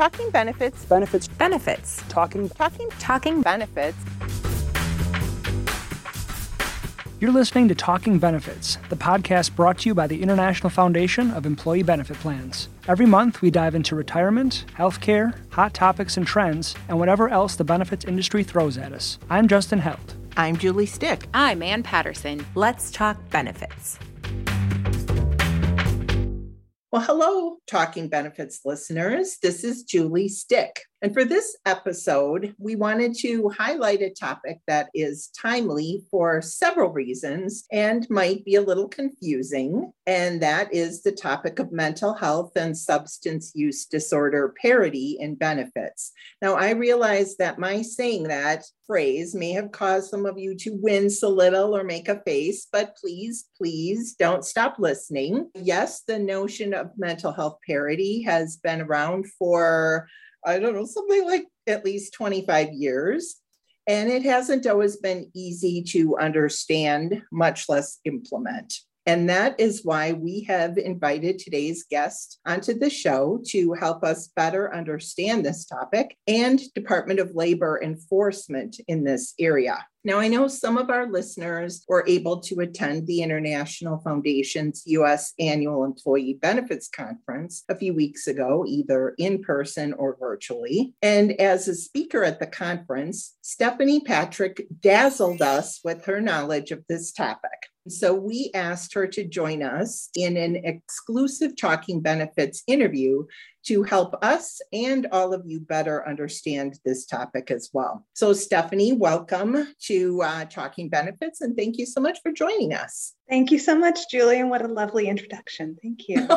Talking benefits. Benefits. Benefits. Talking. Talking. Talking benefits. You're listening to Talking Benefits, the podcast brought to you by the International Foundation of Employee Benefit Plans. Every month, we dive into retirement, healthcare, hot topics and trends, and whatever else the benefits industry throws at us. I'm Justin Held. I'm Julie Stich. I'm Ann Patterson. Let's talk benefits. Well, hello, Talking Benefits listeners. This is Julie Stich. And for this episode, we wanted to highlight a topic that is timely for several reasons and might be a little confusing. And that is the topic of mental health and substance use disorder parity in benefits. Now, I realize that my saying that phrase may have caused some of you to wince a little or make a face, but please, please don't stop listening. Yes, the notion of mental health parity has been around for I don't know, something like at least 25 years. And it hasn't always been easy to understand, much less implement. And that is why we have invited today's guest onto the show to help us better understand this topic and Department of Labor enforcement in this area. Now, I know some of our listeners were able to attend the International Foundation's US Annual Employee Benefits Conference a few weeks ago, either in person or virtually. And as a speaker at the conference, Stephanie Patrick dazzled us with her knowledge of this topic. So we asked her to join us in an exclusive Talking Benefits interview to help us and all of you better understand this topic as well. So, Stephanie, welcome to uh, Talking Benefits and thank you so much for joining us. Thank you so much, Julie, and what a lovely introduction. Thank you.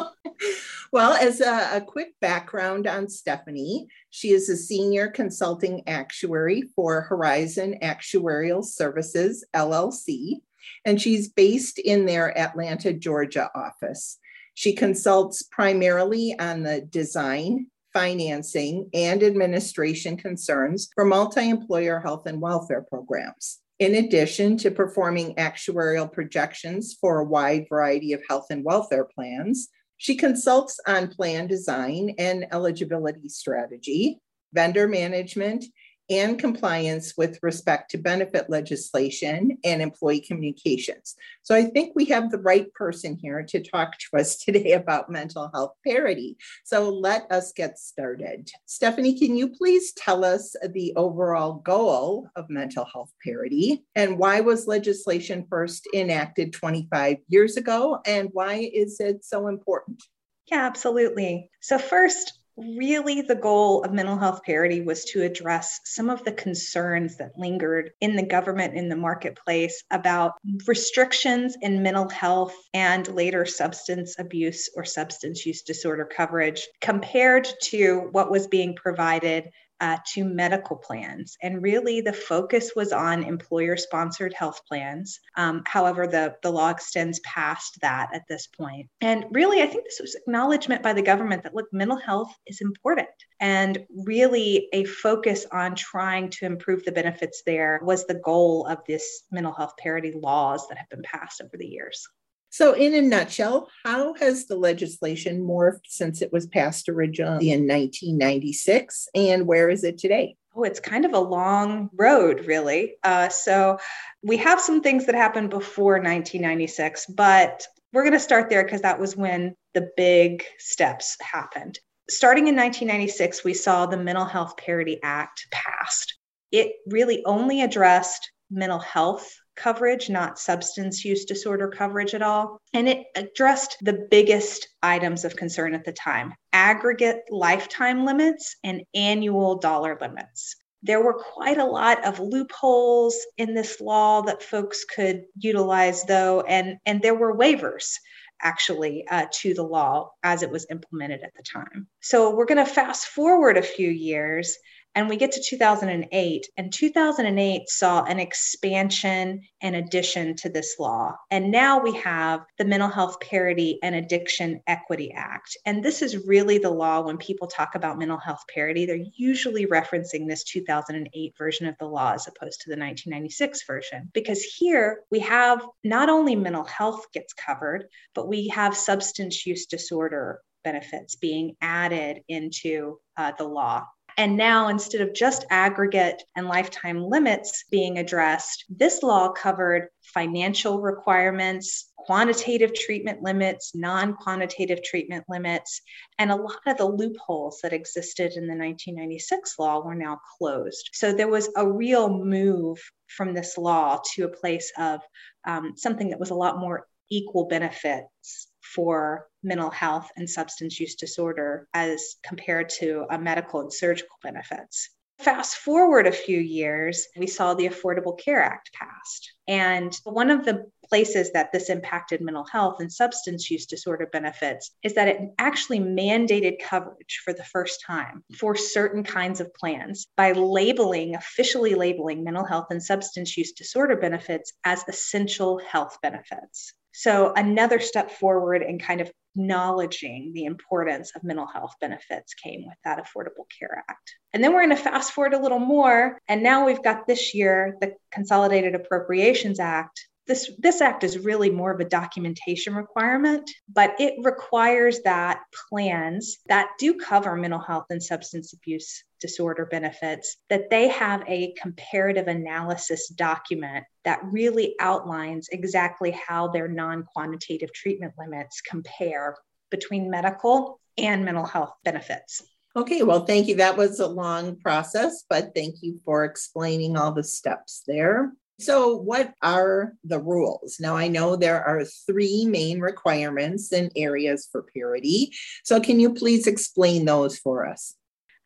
well, as a, a, quick background on Stephanie, she is a senior consulting actuary for Horizon Actuarial Services, LLC, and she's based in their Atlanta, Georgia office. She consults primarily on the design, financing, and administration concerns for multi employer health and welfare programs. In addition to performing actuarial projections for a wide variety of health and welfare plans, she consults on plan design and eligibility strategy, vendor management, and compliance with respect to benefit legislation and employee communications. So I think we have the right person here to talk to us today about mental health parity. So let us get started. Stephanie, can you please tell us the overall goal of mental health parity and why was legislation first enacted 25 years ago and why is it so important? Yeah, absolutely. So, first, really the goal of mental health parity was to address some of the concerns that lingered in the government in the marketplace about restrictions in mental health and later substance abuse or substance use disorder coverage compared to what was being provided uh, to medical plans. And really, the focus was on employer sponsored health plans. Um, however, the, the law extends past that at this point. And really, I think this was acknowledgement by the government that, look, mental health is important. And really, a focus on trying to improve the benefits there was the goal of this mental health parity laws that have been passed over the years. So, in a nutshell, how has the legislation morphed since it was passed originally in 1996, and where is it today? Oh, it's kind of a long road, really. Uh, so, we have some things that happened before 1996, but we're going to start there because that was when the big steps happened. Starting in 1996, we saw the Mental Health Parity Act passed. It really only addressed mental health coverage, not substance use disorder coverage at all. And it addressed the biggest items of concern at the time aggregate lifetime limits and annual dollar limits. There were quite a lot of loopholes in this law that folks could utilize, though, and, and there were waivers actually uh, to the law as it was implemented at the time. So we're going to fast forward a few years and we get to 2008, and 2008 saw an expansion and addition to this law. And now we have the Mental Health Parity and Addiction Equity Act. And this is really the law when people talk about mental health parity, they're usually referencing this 2008 version of the law as opposed to the 1996 version. Because here we have not only mental health gets covered, but we have substance use disorder benefits being added into uh, the law. And now, instead of just aggregate and lifetime limits being addressed, this law covered financial requirements, quantitative treatment limits, non quantitative treatment limits, and a lot of the loopholes that existed in the 1996 law were now closed. So there was a real move from this law to a place of um, something that was a lot more equal benefits for mental health and substance use disorder as compared to a medical and surgical benefits. Fast forward a few years, we saw the Affordable Care Act passed. And one of the places that this impacted mental health and substance use disorder benefits is that it actually mandated coverage for the first time for certain kinds of plans by labeling, officially labeling mental health and substance use disorder benefits as essential health benefits. So, another step forward in kind of acknowledging the importance of mental health benefits came with that Affordable Care Act. And then we're going to fast forward a little more. And now we've got this year the Consolidated Appropriations Act this this act is really more of a documentation requirement but it requires that plans that do cover mental health and substance abuse disorder benefits that they have a comparative analysis document that really outlines exactly how their non-quantitative treatment limits compare between medical and mental health benefits Okay, well, thank you. That was a long process, but thank you for explaining all the steps there. So, what are the rules? Now, I know there are three main requirements and areas for parity. So, can you please explain those for us?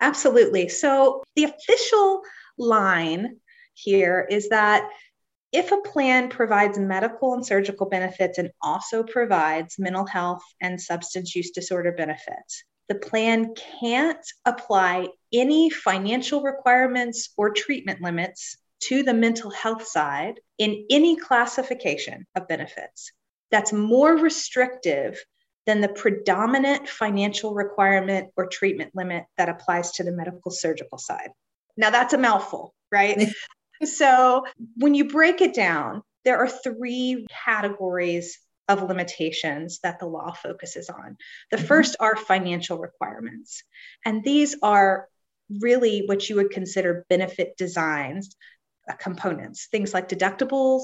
Absolutely. So, the official line here is that if a plan provides medical and surgical benefits and also provides mental health and substance use disorder benefits, the plan can't apply any financial requirements or treatment limits to the mental health side in any classification of benefits that's more restrictive than the predominant financial requirement or treatment limit that applies to the medical surgical side. Now, that's a mouthful, right? so, when you break it down, there are three categories of limitations that the law focuses on. The mm-hmm. first are financial requirements, and these are really what you would consider benefit designs components, things like deductibles,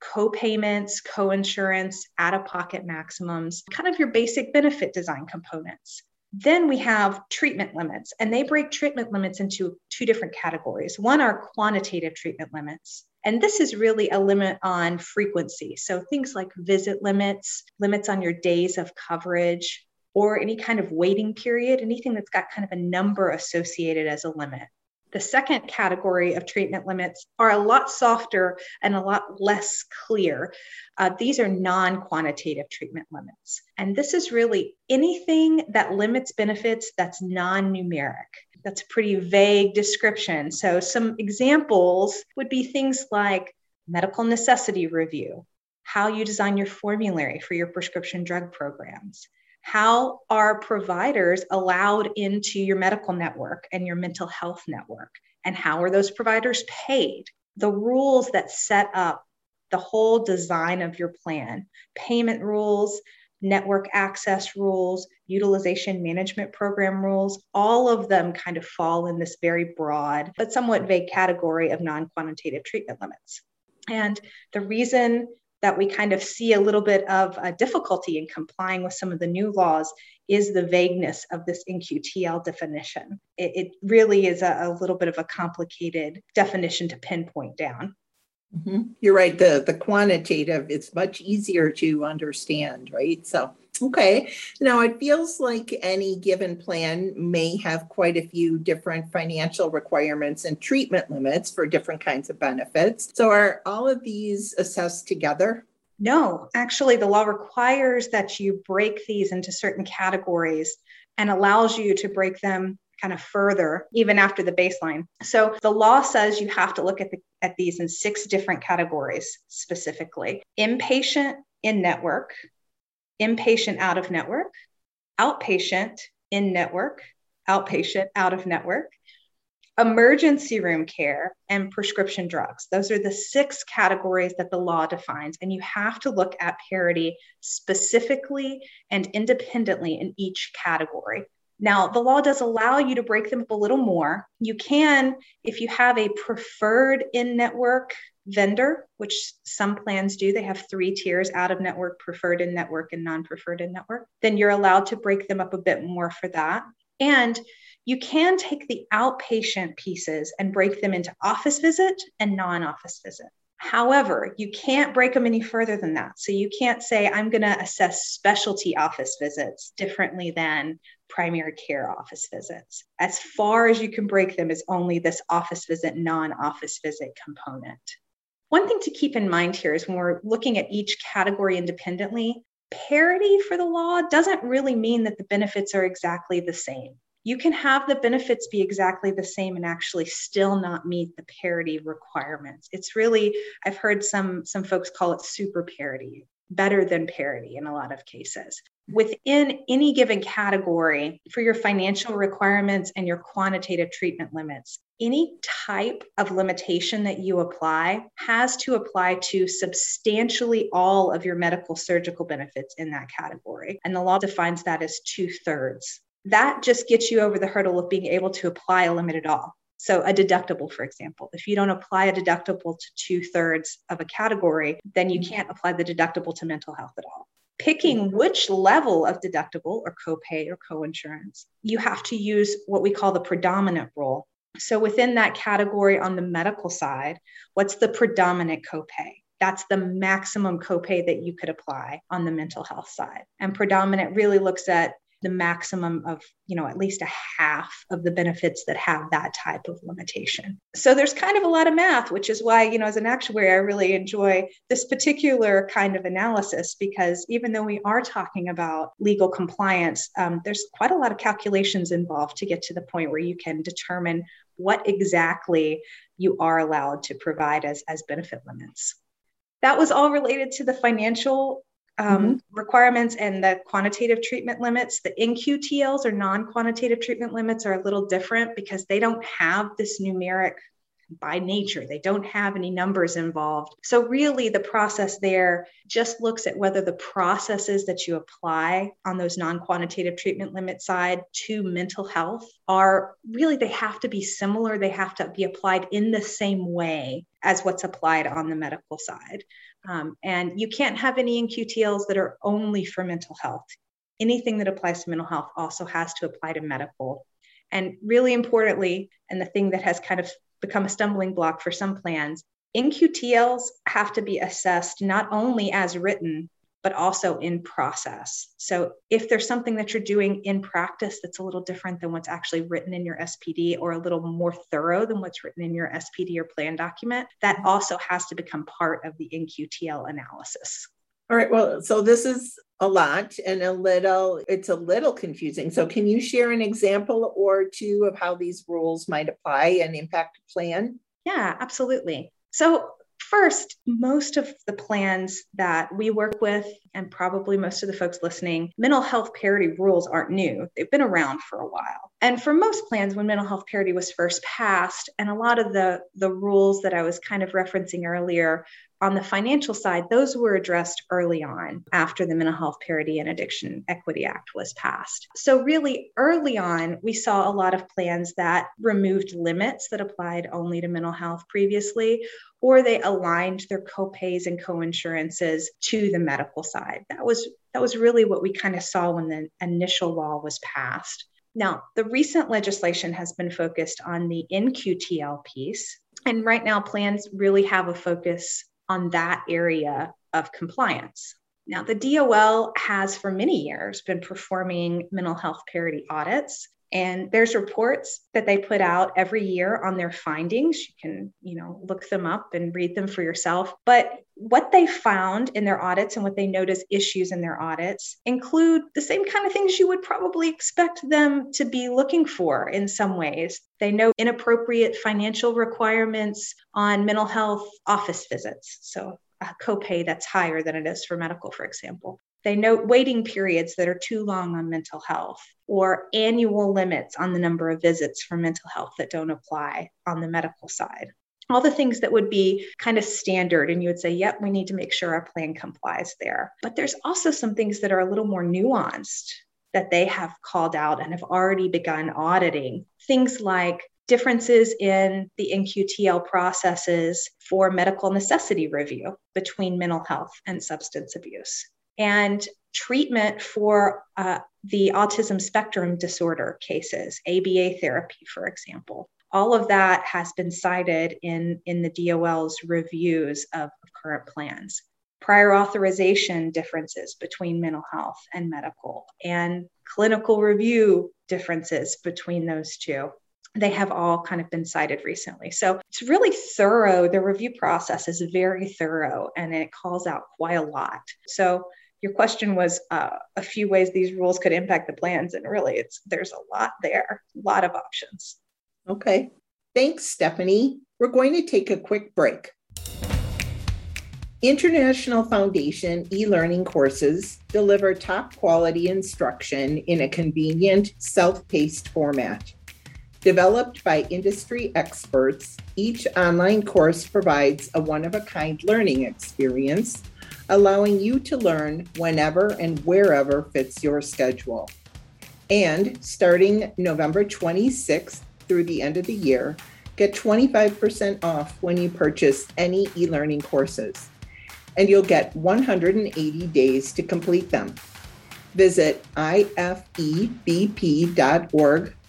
co-payments, co-insurance, out-of-pocket maximums, kind of your basic benefit design components. Then we have treatment limits, and they break treatment limits into two different categories. One are quantitative treatment limits, and this is really a limit on frequency. So things like visit limits, limits on your days of coverage, or any kind of waiting period, anything that's got kind of a number associated as a limit. The second category of treatment limits are a lot softer and a lot less clear. Uh, these are non quantitative treatment limits. And this is really anything that limits benefits that's non numeric. That's a pretty vague description. So, some examples would be things like medical necessity review, how you design your formulary for your prescription drug programs, how are providers allowed into your medical network and your mental health network? And how are those providers paid? The rules that set up the whole design of your plan, payment rules, network access rules, utilization management program rules, all of them kind of fall in this very broad but somewhat vague category of non quantitative treatment limits. And the reason that we kind of see a little bit of a difficulty in complying with some of the new laws is the vagueness of this NQTL definition. It, it really is a, a, little bit of a complicated definition to pinpoint down. Mm-hmm. You're right. The the quantitative it's much easier to understand, right? So Okay. Now it feels like any given plan may have quite a few different financial requirements and treatment limits for different kinds of benefits. So are all of these assessed together? No, actually, the law requires that you break these into certain categories and allows you to break them kind of further even after the baseline. So the law says you have to look at the, at these in six different categories specifically. Inpatient in network, inpatient out of network, outpatient in network, outpatient out of network, emergency room care, and prescription drugs. Those are the six categories that the law defines. And you have to look at parity specifically and independently in each category. Now, the law does allow you to break them up a little more. You can, if you have a preferred in network vendor, which some plans do, they have three tiers out of network, preferred in network, and non preferred in network, then you're allowed to break them up a bit more for that. And you can take the outpatient pieces and break them into office visit and non office visit. However, you can't break them any further than that. So you can't say, I'm going to assess specialty office visits differently than primary care office visits. As far as you can break them is only this office visit, non office visit component. One thing to keep in mind here is when we're looking at each category independently, parity for the law doesn't really mean that the benefits are exactly the same. You can have the benefits be exactly the same and actually still not meet the parity requirements. It's really, I've heard some, some folks call it super parity, better than parity in a lot of cases. Within any given category, for your financial requirements and your quantitative treatment limits, any type of limitation that you apply has to apply to substantially all of your medical surgical benefits in that category. And the law defines that as two thirds that just gets you over the hurdle of being able to apply a limit at all. So, a deductible, for example, if you don't apply a deductible to two thirds of a category, then you can't apply the deductible to mental health at all. Picking which level of deductible or copay or coinsurance, you have to use what we call the predominant rule. So, within that category on the medical side, what's the predominant copay? That's the maximum copay that you could apply on the mental health side. And predominant really looks at the maximum of you know at least a half of the benefits that have that type of limitation. So there's kind of a lot of math which is why you know as an actuary i really enjoy this particular kind of analysis because even though we are talking about legal compliance um, there's quite a lot of calculations involved to get to the point where you can determine what exactly you are allowed to provide as, as benefit limits. That was all related to the financial um, mm-hmm. requirements and the quantitative treatment limits. The NQTLs or non quantitative treatment limits are a little different because they don't have this numeric by nature. They don't have any numbers involved. So, really, the process there just looks at whether the processes that you apply on those non quantitative treatment limit side to mental health are really, they have to be similar. They have to be applied in the same way as what's applied on the medical side. Um, and you can't have any NQTLs that are only for mental health. Anything that applies to mental health also has to apply to medical. And really importantly, and the thing that has kind of become a stumbling block for some plans, NQTLs have to be assessed not only as written, but also in process. So if there's something that you're doing in practice that's a little different than what's actually written in your SPD or a little more thorough than what's written in your SPD or plan document, that also has to become part of the NQTL analysis. All right. Well, so this is a lot and a little, it's a little confusing. So, can you share an example or two of how these rules might apply and impact a plan? Yeah, absolutely. So, First, most of the plans that we work with, and probably most of the folks listening, mental health parity rules aren't new. They've been around for a while. And for most plans, when mental health parity was first passed, and a lot of the, the rules that I was kind of referencing earlier on the financial side, those were addressed early on after the Mental Health Parity and Addiction Equity Act was passed. So, really early on, we saw a lot of plans that removed limits that applied only to mental health previously, or they aligned their copays and coinsurances to the medical side. That was that was really what we kind of saw when the initial law was passed. Now, the recent legislation has been focused on the NQTL piece. And right now, plans really have a focus on that area of compliance. Now, the DOL has for many years been performing mental health parity audits. And there's reports that they put out every year on their findings. You can, you know, look them up and read them for yourself. But what they found in their audits and what they note as issues in their audits include the same kind of things you would probably expect them to be looking for in some ways. They note inappropriate financial requirements on mental health office visits. So a copay that's higher than it is for medical, for example. They note waiting periods that are too long on mental health or annual limits on the number of visits for mental health that don't apply on the medical side. All the things that would be kind of standard, and you would say, yep, we need to make sure our plan complies there. But there's also some things that are a little more nuanced that they have called out and have already begun auditing. Things like differences in the NQTL processes for medical necessity review between mental health and substance abuse and treatment for uh, the autism spectrum disorder cases, ABA therapy, for example. All of that has been cited in, in the DOL's reviews of, of current plans. Prior authorization differences between mental health and medical, and clinical review differences between those two they have all kind of been cited recently. So it's really thorough. The review process is very thorough and it calls out quite a lot. So your question was uh, a few ways these rules could impact the plans, and really, it's there's a lot there, a lot of options. Okay, thanks, Stephanie. We're going to take a quick break. International Foundation e learning courses deliver top quality instruction in a convenient, self paced format. Developed by industry experts, each online course provides a one of a kind learning experience, allowing you to learn whenever and wherever fits your schedule. And starting November 26th through the end of the year, get 25% off when you purchase any e learning courses. And you'll get 180 days to complete them. Visit ifebp.org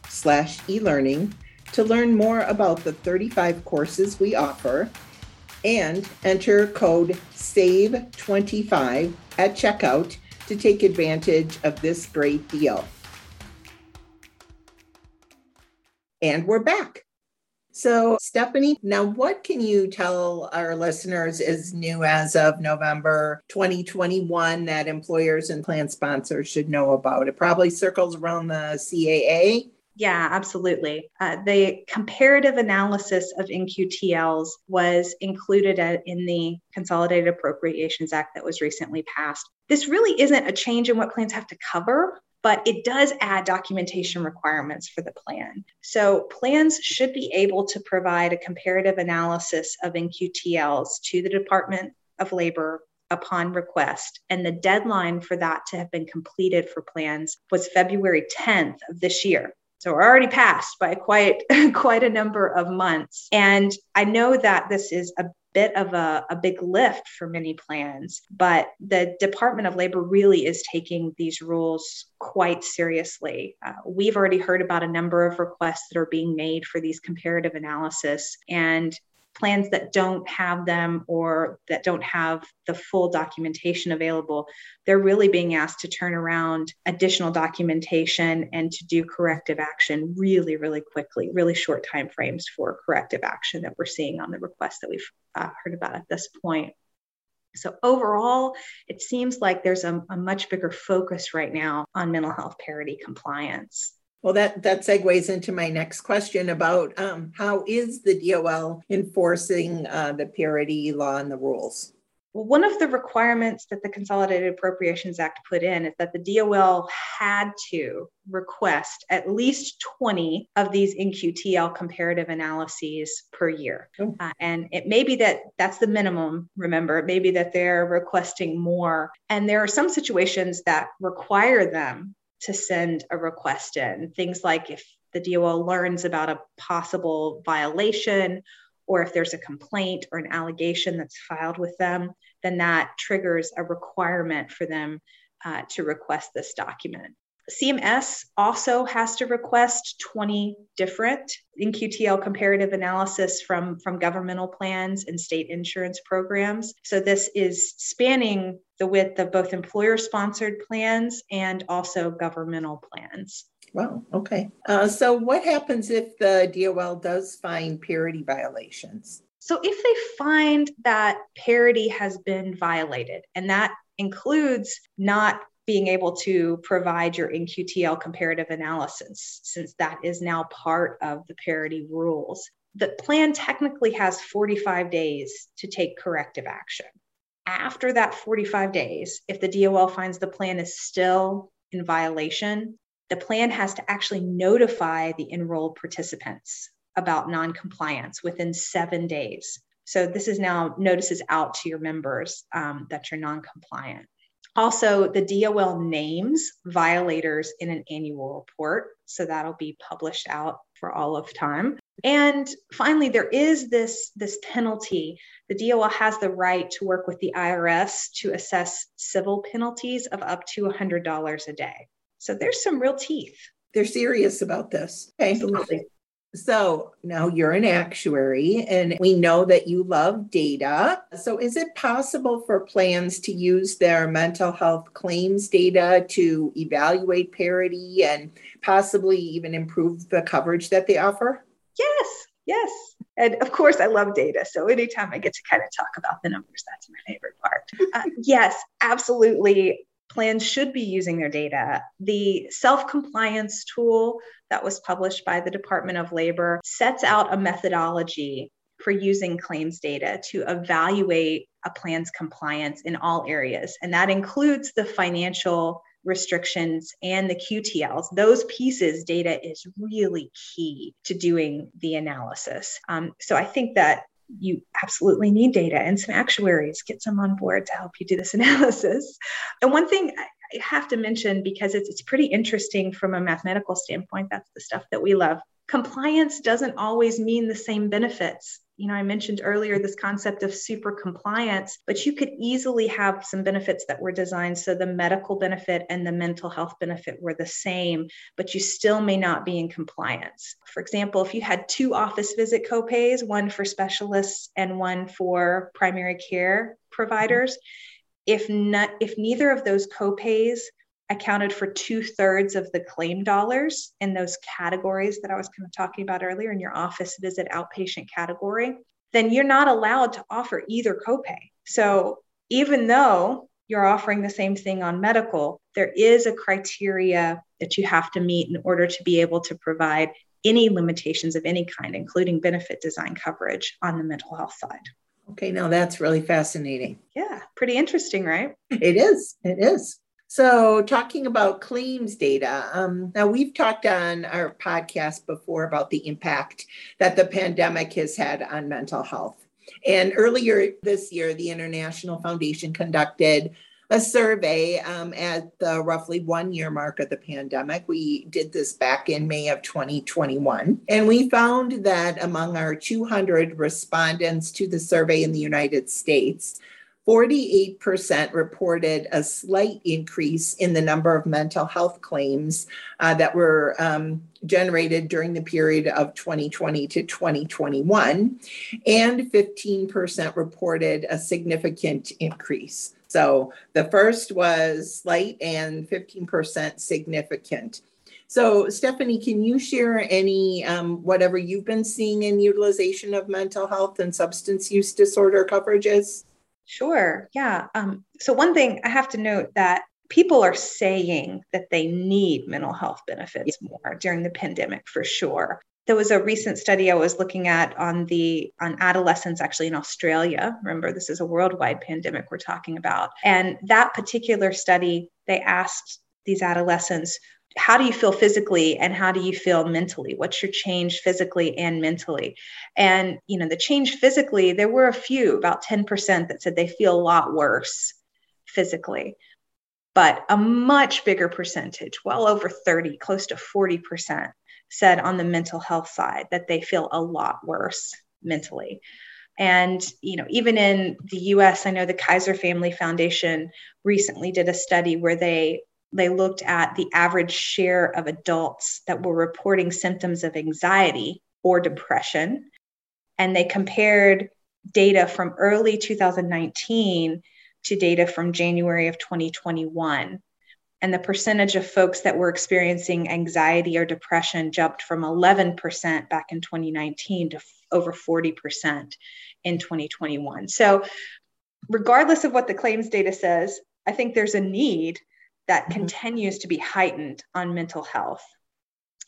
slash e-learning to learn more about the 35 courses we offer and enter code SAVE25 at checkout to take advantage of this great deal. And we're back. So, Stephanie, now what can you tell our listeners is new as of November 2021 that employers and plan sponsors should know about? It probably circles around the CAA yeah, absolutely. Uh, the comparative analysis of NQTLs was included in the Consolidated Appropriations Act that was recently passed. This really isn't a change in what plans have to cover, but it does add documentation requirements for the plan. So, plans should be able to provide a comparative analysis of NQTLs to the Department of Labor upon request. And the deadline for that to have been completed for plans was February 10th of this year. So we're already past by quite quite a number of months. And I know that this is a bit of a, a big lift for many plans, but the Department of Labor really is taking these rules quite seriously. Uh, we've already heard about a number of requests that are being made for these comparative analysis, and plans that don't have them or that don't have the full documentation available, they're really being asked to turn around additional documentation and to do corrective action really, really quickly, really short time frames for corrective action that we're seeing on the requests that we've uh, heard about at this point. So, overall, it seems like there's a, a much bigger focus right now on mental health parity compliance. Well, that, that segues into my next question about um, how is the DOL enforcing uh, the parity law and the rules? Well, one of the requirements that the Consolidated Appropriations Act put in is that the DOL had to request at least 20 of these NQTL comparative analyses per year. Oh. Uh, and it may be that that's the minimum, remember, it may be that they're requesting more. And there are some situations that require them to send a request in. Things like if the DOL learns about a possible violation or if there's a complaint or an allegation that's filed with them, then that triggers a requirement for them uh, to request this document. CMS also has to request 20 different NQTL comparative analysis from, from governmental plans and state insurance programs. So this is spanning the width of both employer sponsored plans and also governmental plans. Wow, okay. Uh, so what happens if the DOL does find parity violations? So if they find that parity has been violated, and that includes not being able to provide your NQTL comparative analysis, since that is now part of the parity rules. The plan technically has 45 days to take corrective action. after that 45 days, if the DOL finds the plan is still in violation, the plan has to actually notify the enrolled participants about noncompliance within seven days. So this is now notices out to your members um, that you're noncompliant. Also, the DOL names violators in an annual report. So that'll be published out for all of time. And finally, there is this, this penalty. The DOL has the right to work with the IRS to assess civil penalties of up to $100 a day. So there's some real teeth. They're serious about this. Okay. Absolutely. So now you're an actuary, and we know that you love data. So, is it possible for plans to use their mental health claims data to evaluate parity and possibly even improve the coverage that they offer? Yes, yes. And of course, I love data. So, anytime I get to kind of talk about the numbers, that's my favorite part. Uh, yes, absolutely plans should be using their data. The self compliance tool that was published by the Department of Labor sets out a methodology for using claims data to evaluate a plan's compliance in all areas. And that includes the financial restrictions and the QTLs. Those pieces, data is really key to doing the analysis. Um, so I think that you absolutely need data and some actuaries get some on board to help you do this analysis and one thing i have to mention because it's, it's pretty interesting from a mathematical standpoint that's the stuff that we love compliance doesn't always mean the same benefits you know, I mentioned earlier this concept of super compliance, but you could easily have some benefits that were designed so the medical benefit and the mental health benefit were the same, but you still may not be in compliance. For example, if you had two office visit copays, one for specialists and one for primary care providers, if not if neither of those copays accounted for two thirds of the claim dollars in those categories that I was kind of talking about earlier in your office visit outpatient category, then you're not allowed to offer either copay. So even though you're offering the same thing on medical, there is a criteria that you have to meet in order to be able to provide any limitations of any kind, including benefit design coverage on the mental health side. Okay, now that's really fascinating. Yeah, pretty interesting, right? It is. It is. So, talking about claims data, um, now we've talked on our podcast before about the impact that the pandemic has had on mental health. And earlier this year, the International Foundation conducted a survey um, at the roughly one year mark of the pandemic. We did this back in May of 2021. And we found that among our 200 respondents to the survey in the United States, 48% reported a slight increase in the number of mental health claims uh, that were um, generated during the period of 2020 to 2021, and 15% reported a significant increase. So the first was slight and 15% significant. So, Stephanie, can you share any, um, whatever you've been seeing in utilization of mental health and substance use disorder coverages? Sure. Yeah. Um, so, one thing I have to note that people are saying that they need mental health benefits more during the pandemic for sure. There was a recent study I was looking at on the on adolescents actually in Australia. Remember, this is a worldwide pandemic we're talking about. And that particular study, they asked these adolescents how do you feel physically and how do you feel mentally what's your change physically and mentally and you know the change physically there were a few about 10% that said they feel a lot worse physically but a much bigger percentage well over 30 close to 40% said on the mental health side that they feel a lot worse mentally and you know even in the us i know the kaiser family foundation recently did a study where they they looked at the average share of adults that were reporting symptoms of anxiety or depression. And they compared data from early 2019 to data from January of 2021. And the percentage of folks that were experiencing anxiety or depression jumped from 11% back in 2019 to over 40% in 2021. So, regardless of what the claims data says, I think there's a need that mm-hmm. continues to be heightened on mental health.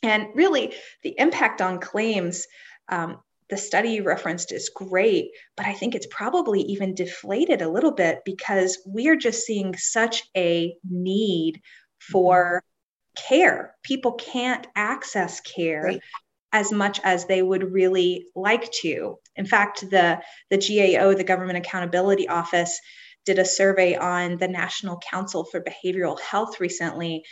And really, the impact on claims, um, the study you referenced is great, but I think it's probably even deflated a little bit because we are just seeing such a need mm-hmm. for care. People can't access care. Right. As much as they would really like to. In fact, the, the GAO, the Government Accountability Office, did a survey on the National Council for Behavioral Health recently,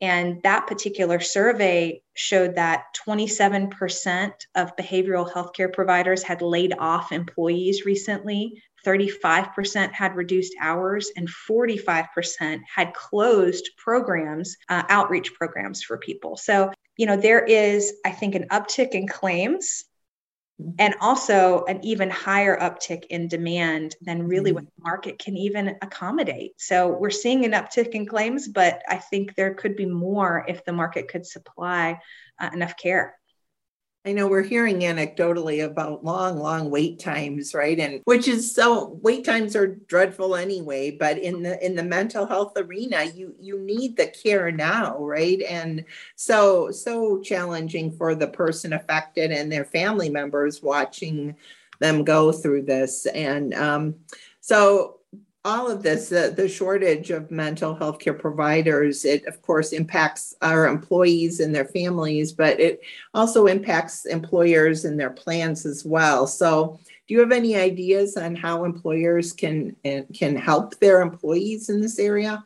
and that particular survey showed that 27% of behavioral healthcare providers had laid off employees recently, 35% had reduced hours, and 45% had closed programs, uh, outreach programs for people. So, you know, there is, I think, an uptick in claims and also an even higher uptick in demand than really mm-hmm. what the market can even accommodate. So we're seeing an uptick in claims, but I think there could be more if the market could supply uh, enough care. I know we're hearing anecdotally about long, long wait times, right? And which is so wait times are dreadful anyway, but in the in the mental health arena, you you need the care now, right? And so so challenging for the person affected and their family members watching them go through this. And um, so all of this, uh, the shortage of mental health care providers, it of course impacts our employees and their families, but it also impacts employers and their plans as well. So, do you have any ideas on how employers can can help their employees in this area?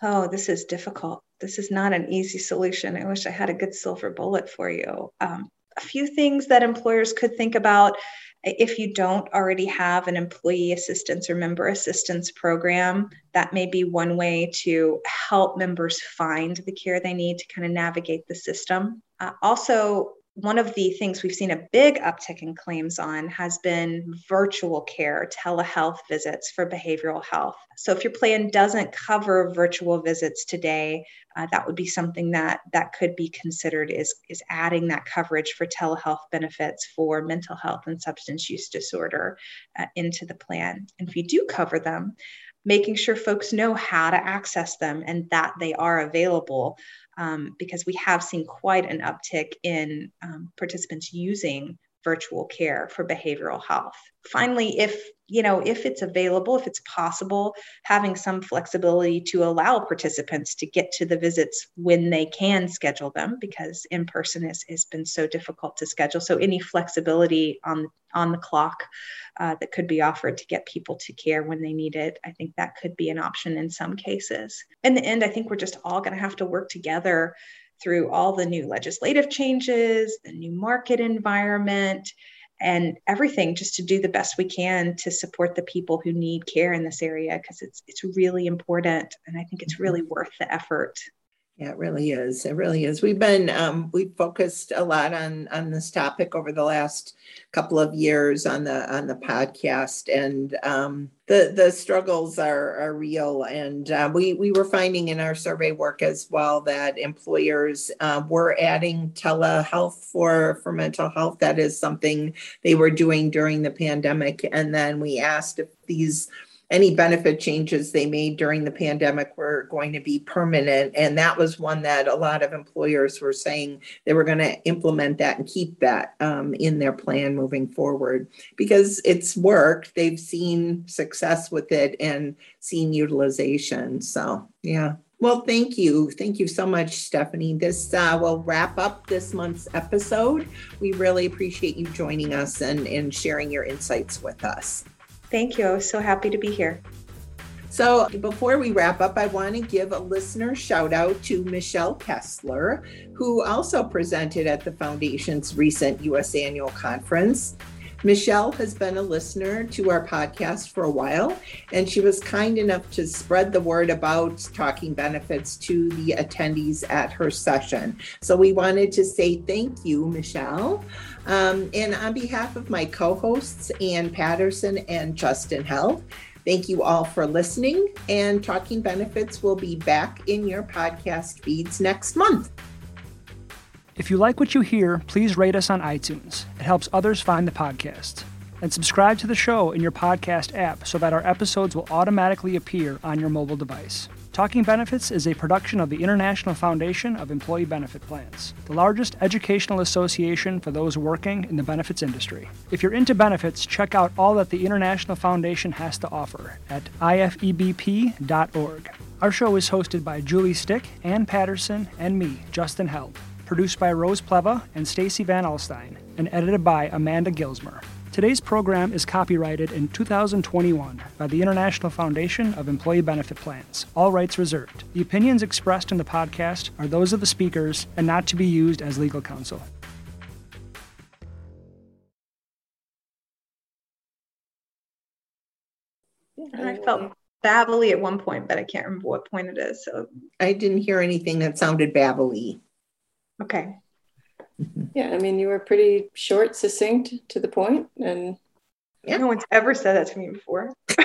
Oh, this is difficult. This is not an easy solution. I wish I had a good silver bullet for you. Um, a few things that employers could think about if you don't already have an employee assistance or member assistance program, that may be one way to help members find the care they need to kind of navigate the system. Uh, also, one of the things we've seen a big uptick in claims on has been virtual care, telehealth visits for behavioral health. So if your plan doesn't cover virtual visits today, uh, that would be something that that could be considered is is adding that coverage for telehealth benefits for mental health and substance use disorder uh, into the plan. And if you do cover them, making sure folks know how to access them and that they are available um, because we have seen quite an uptick in um, participants using virtual care for behavioral health. Finally, if you know if it's available, if it's possible, having some flexibility to allow participants to get to the visits when they can schedule them, because in person has, has been so difficult to schedule. So any flexibility on on the clock uh, that could be offered to get people to care when they need it, I think that could be an option in some cases. In the end, I think we're just all going to have to work together through all the new legislative changes, the new market environment, and everything just to do the best we can to support the people who need care in this area because it's it's really important and I think it's really mm-hmm. worth the effort. Yeah, it really is. It really is. We've been um, we've focused a lot on on this topic over the last couple of years on the on the podcast, and um, the the struggles are are real. And uh, we we were finding in our survey work as well that employers uh, were adding telehealth for for mental health. That is something they were doing during the pandemic, and then we asked if these any benefit changes they made during the pandemic were going to be permanent. And that was one that a lot of employers were saying they were going to implement that and keep that um, in their plan moving forward because it's worked. They've seen success with it and seen utilization. So, yeah. Well, thank you. Thank you so much, Stephanie. This uh, will wrap up this month's episode. We really appreciate you joining us and, and sharing your insights with us. Thank you. I was so happy to be here. So, before we wrap up, I want to give a listener shout out to Michelle Kessler, who also presented at the Foundation's recent U.S. annual conference. Michelle has been a listener to our podcast for a while, and she was kind enough to spread the word about talking benefits to the attendees at her session. So, we wanted to say thank you, Michelle. Um, and on behalf of my co hosts, Ann Patterson and Justin Held, thank you all for listening. And Talking Benefits will be back in your podcast feeds next month. If you like what you hear, please rate us on iTunes. It helps others find the podcast. And subscribe to the show in your podcast app so that our episodes will automatically appear on your mobile device. Talking Benefits is a production of the International Foundation of Employee Benefit Plans, the largest educational association for those working in the benefits industry. If you're into benefits, check out all that the International Foundation has to offer at ifebp.org. Our show is hosted by Julie Stich, Ann Patterson, and me, Justin Held. Produced by Rose Pleva and Stacy Van Alstyne, and edited by Amanda Gilsmer. Today's program is copyrighted in 2021 by the International Foundation of Employee Benefit Plans, all rights reserved. The opinions expressed in the podcast are those of the speakers and not to be used as legal counsel. I felt babbly at one point, but I can't remember what point it is. So I didn't hear anything that sounded babbly. Okay. Yeah, I mean, you were pretty short, succinct, to the point, and yeah. no one's ever said that to me before.